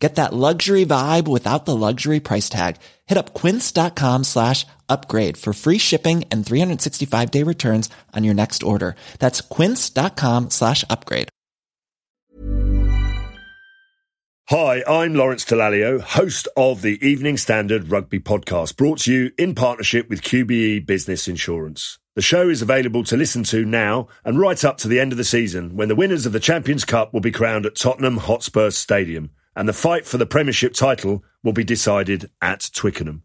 Get that luxury vibe without the luxury price tag. Hit up quince.com slash upgrade for free shipping and 365 day returns on your next order. That's quince.com slash upgrade. Hi, I'm Lawrence Dallaglio, host of the Evening Standard Rugby Podcast, brought to you in partnership with QBE Business Insurance. The show is available to listen to now and right up to the end of the season when the winners of the Champions Cup will be crowned at Tottenham Hotspur Stadium and the fight for the Premiership title will be decided at Twickenham.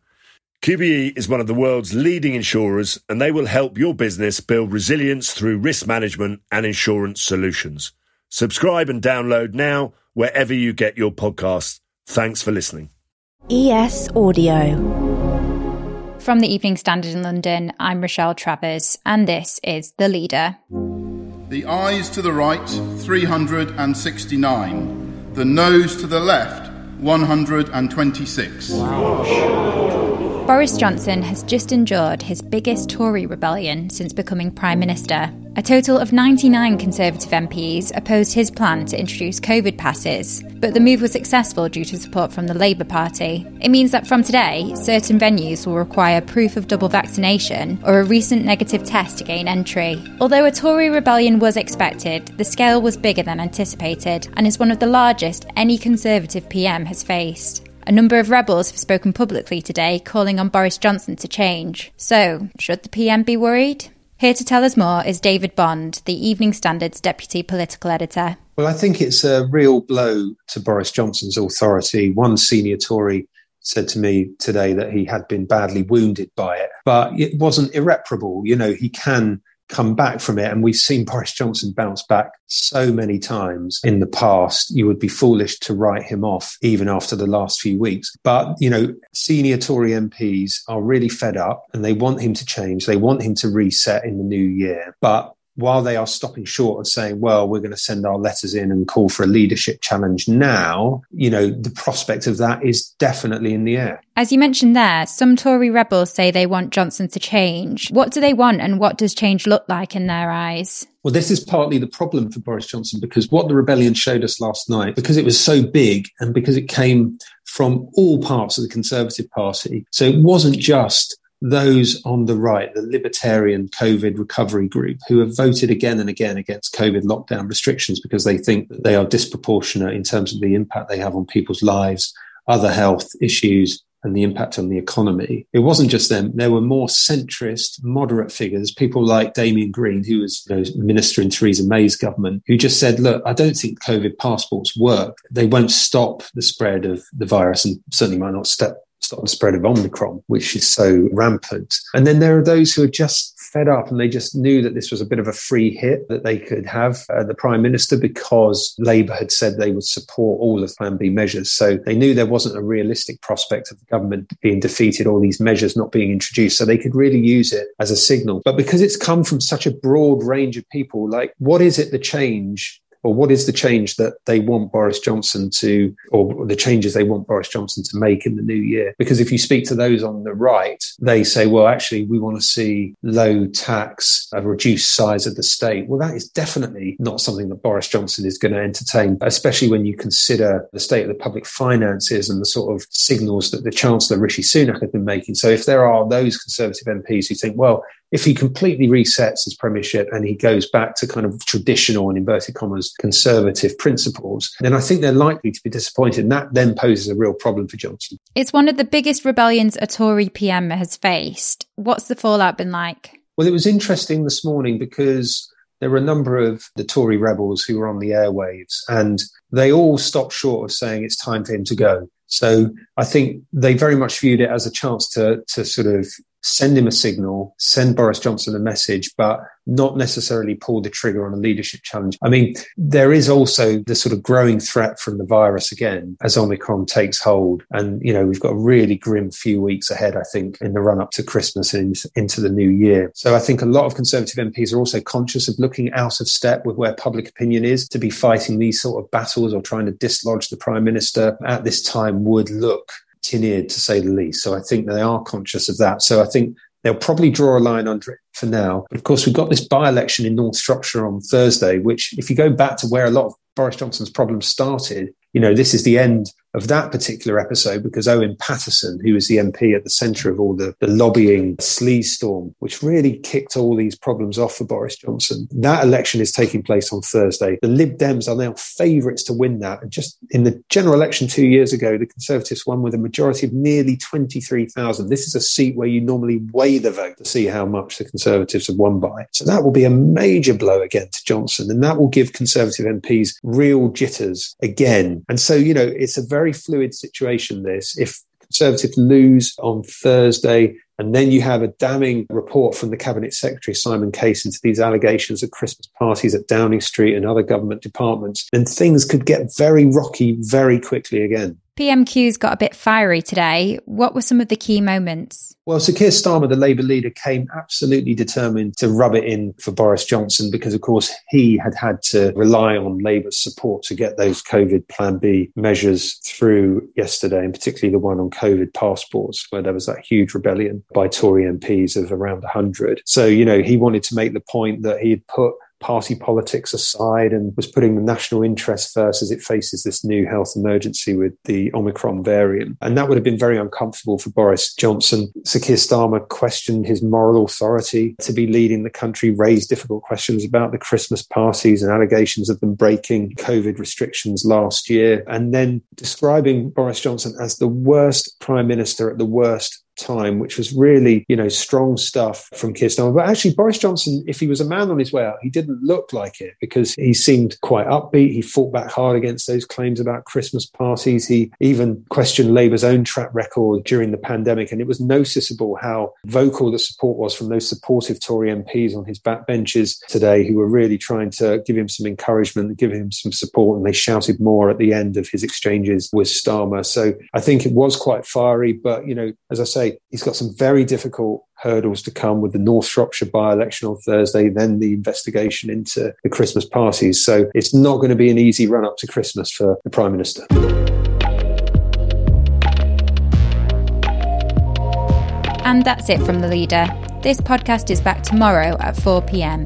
QBE is one of the world's leading insurers, and they will help your business build resilience through risk management and insurance solutions. Subscribe and download now wherever you get your podcasts. Thanks for listening. ES Audio. From the Evening Standard in London, I'm Rochelle Travers, and this is The Leader. The ayes to the right, 369 the noes to the left, 126. Boris Johnson has just endured his biggest Tory rebellion since becoming Prime Minister. A total of 99 Conservative MPs opposed his plan to introduce COVID passes, but the move was successful due to support from the Labour Party. It means that from today, certain venues will require proof of double vaccination or a recent negative test to gain entry. Although a Tory rebellion was expected, the scale was bigger than anticipated and is one of the largest any Conservative PM has faced. A number of rebels have spoken publicly today calling on Boris Johnson to change. So, should the PM be worried? Here to tell us more is David Bond, the Evening Standard's deputy political editor. Well, I think it's a real blow to Boris Johnson's authority. One senior Tory said to me today that he had been badly wounded by it, but it wasn't irreparable. You know, he can come back from it. And we've seen Boris Johnson bounce back so many times in the past. You would be foolish to write him off even after the last few weeks. But, you know, senior Tory MPs are really fed up and they want him to change. They want him to reset in the new year. But while they are stopping short of saying, well, we're going to send our letters in and call for a leadership challenge now, you know, the prospect of that is definitely in the air. As you mentioned there, some Tory rebels say they want Johnson to change. What do they want and what does change look like in their eyes? Well, this is partly the problem for Boris Johnson because what the rebellion showed us last night, because it was so big and because it came from all parts of the Conservative Party. So it wasn't just those on the right, the libertarian COVID recovery group, who have voted again and again against COVID lockdown restrictions because they think that they are disproportionate in terms of the impact they have on people's lives, other health issues, and the impact on the economy. It wasn't just them. There were more centrist, moderate figures, people like Damien Green, who was you know, minister in Theresa May's government, who just said, look, I don't think COVID passports work. They won't stop the spread of the virus and certainly might not stop stop the spread of Omicron, which is so rampant. And then there are those who are just fed up and they just knew that this was a bit of a free hit that they could have uh, the prime minister because Labour had said they would support all of Plan B measures. So they knew there wasn't a realistic prospect of the government being defeated, all these measures not being introduced. So they could really use it as a signal. But because it's come from such a broad range of people, like what is it the change or what is the change that they want Boris Johnson to, or the changes they want Boris Johnson to make in the new year? Because if you speak to those on the right, they say, well, actually, we want to see low tax, a reduced size of the state. Well, that is definitely not something that Boris Johnson is going to entertain, especially when you consider the state of the public finances and the sort of signals that the Chancellor Rishi Sunak has been making. So if there are those Conservative MPs who think, well, if he completely resets his premiership and he goes back to kind of traditional and inverted commas conservative principles, then I think they're likely to be disappointed. And that then poses a real problem for Johnson. It's one of the biggest rebellions a Tory PM has faced. What's the fallout been like? Well, it was interesting this morning because there were a number of the Tory rebels who were on the airwaves and they all stopped short of saying it's time for him to go. So I think they very much viewed it as a chance to, to sort of send him a signal, send Boris Johnson a message, but not necessarily pull the trigger on a leadership challenge. I mean, there is also the sort of growing threat from the virus again as Omicron takes hold. And, you know, we've got a really grim few weeks ahead, I think, in the run up to Christmas and into the new year. So I think a lot of Conservative MPs are also conscious of looking out of step with where public opinion is to be fighting these sort of battles or trying to dislodge the Prime Minister at this time would look tin-eared to say the least. So I think they are conscious of that. So I think they'll probably draw a line under it for now. But of course, we've got this by-election in North Shropshire on Thursday, which if you go back to where a lot of Boris Johnson's problems started, you know, this is the end of that particular episode because Owen Paterson, who was the MP at the centre of all the, the lobbying sleaze storm, which really kicked all these problems off for Boris Johnson, that election is taking place on Thursday. The Lib Dems are now favourites to win that. And just in the general election two years ago, the Conservatives won with a majority of nearly 23,000. This is a seat where you normally weigh the vote to see how much the Conservatives have won by. So that will be a major blow again to Johnson. And that will give Conservative MPs real jitters again. And so, you know, it's a very very fluid situation, this. If Conservatives lose on Thursday, and then you have a damning report from the Cabinet Secretary, Simon Case, into these allegations of Christmas parties at Downing Street and other government departments, then things could get very rocky very quickly again. PMQ's got a bit fiery today. What were some of the key moments? Well, Sir Keir Starmer, the Labour leader, came absolutely determined to rub it in for Boris Johnson because, of course, he had had to rely on Labour's support to get those COVID Plan B measures through yesterday, and particularly the one on COVID passports, where there was that huge rebellion by Tory MPs of around 100. So, you know, he wanted to make the point that he had put party politics aside and was putting the national interest first as it faces this new health emergency with the Omicron variant. And that would have been very uncomfortable for Boris Johnson. Sir Keir Starmer questioned his moral authority to be leading the country, raised difficult questions about the Christmas parties and allegations of them breaking COVID restrictions last year, and then describing Boris Johnson as the worst prime minister at the worst time, which was really, you know, strong stuff from Keir Starmer. But actually, Boris Johnson, if he was a man on his way out, he didn't look like it because he seemed quite upbeat. He fought back hard against those claims about Christmas parties. He even questioned Labour's own track record during the pandemic. And it was noticeable how vocal the support was from those supportive Tory MPs on his backbenches today who were really trying to give him some encouragement, give him some support. And they shouted more at the end of his exchanges with Starmer. So I think it was quite fiery. But, you know, as I say, he's got some very difficult hurdles to come with the North Shropshire by election on Thursday, then the investigation into the Christmas parties. So it's not going to be an easy run up to Christmas for the Prime Minister. And that's it from the leader. This podcast is back tomorrow at 4 pm.